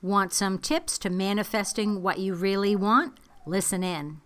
Want some tips to manifesting what you really want? Listen in.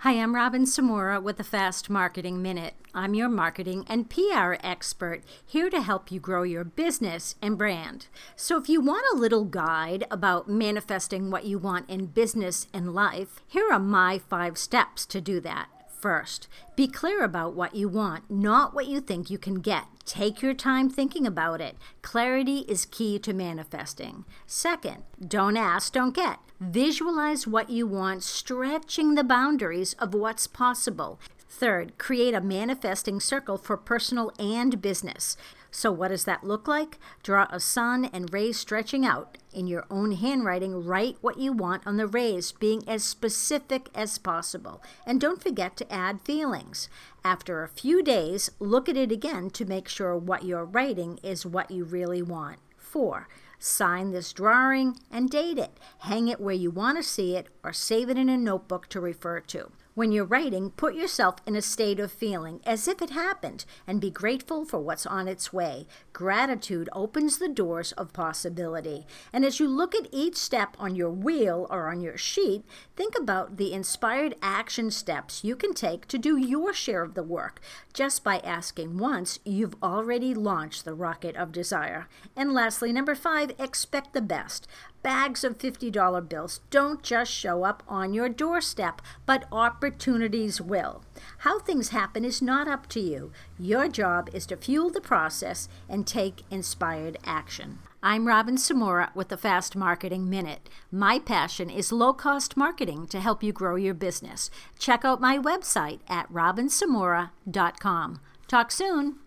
Hi, I'm Robin Samora with the Fast Marketing Minute. I'm your marketing and PR expert here to help you grow your business and brand. So, if you want a little guide about manifesting what you want in business and life, here are my five steps to do that. First, be clear about what you want, not what you think you can get. Take your time thinking about it. Clarity is key to manifesting. Second, don't ask, don't get. Visualize what you want, stretching the boundaries of what's possible. Third, create a manifesting circle for personal and business. So, what does that look like? Draw a sun and rays stretching out. In your own handwriting, write what you want on the rays, being as specific as possible. And don't forget to add feelings. After a few days, look at it again to make sure what you're writing is what you really want. 4. Sign this drawing and date it. Hang it where you want to see it or save it in a notebook to refer to. When you're writing, put yourself in a state of feeling as if it happened and be grateful for what's on its way. Gratitude opens the doors of possibility. And as you look at each step on your wheel or on your sheet, think about the inspired action steps you can take to do your share of the work. Just by asking once, you've already launched the rocket of desire. And lastly, number five, expect the best bags of $50 bills don't just show up on your doorstep, but opportunities will. How things happen is not up to you. Your job is to fuel the process and take inspired action. I'm Robin Samora with the Fast Marketing Minute. My passion is low cost marketing to help you grow your business. Check out my website at robinsamora.com. Talk soon.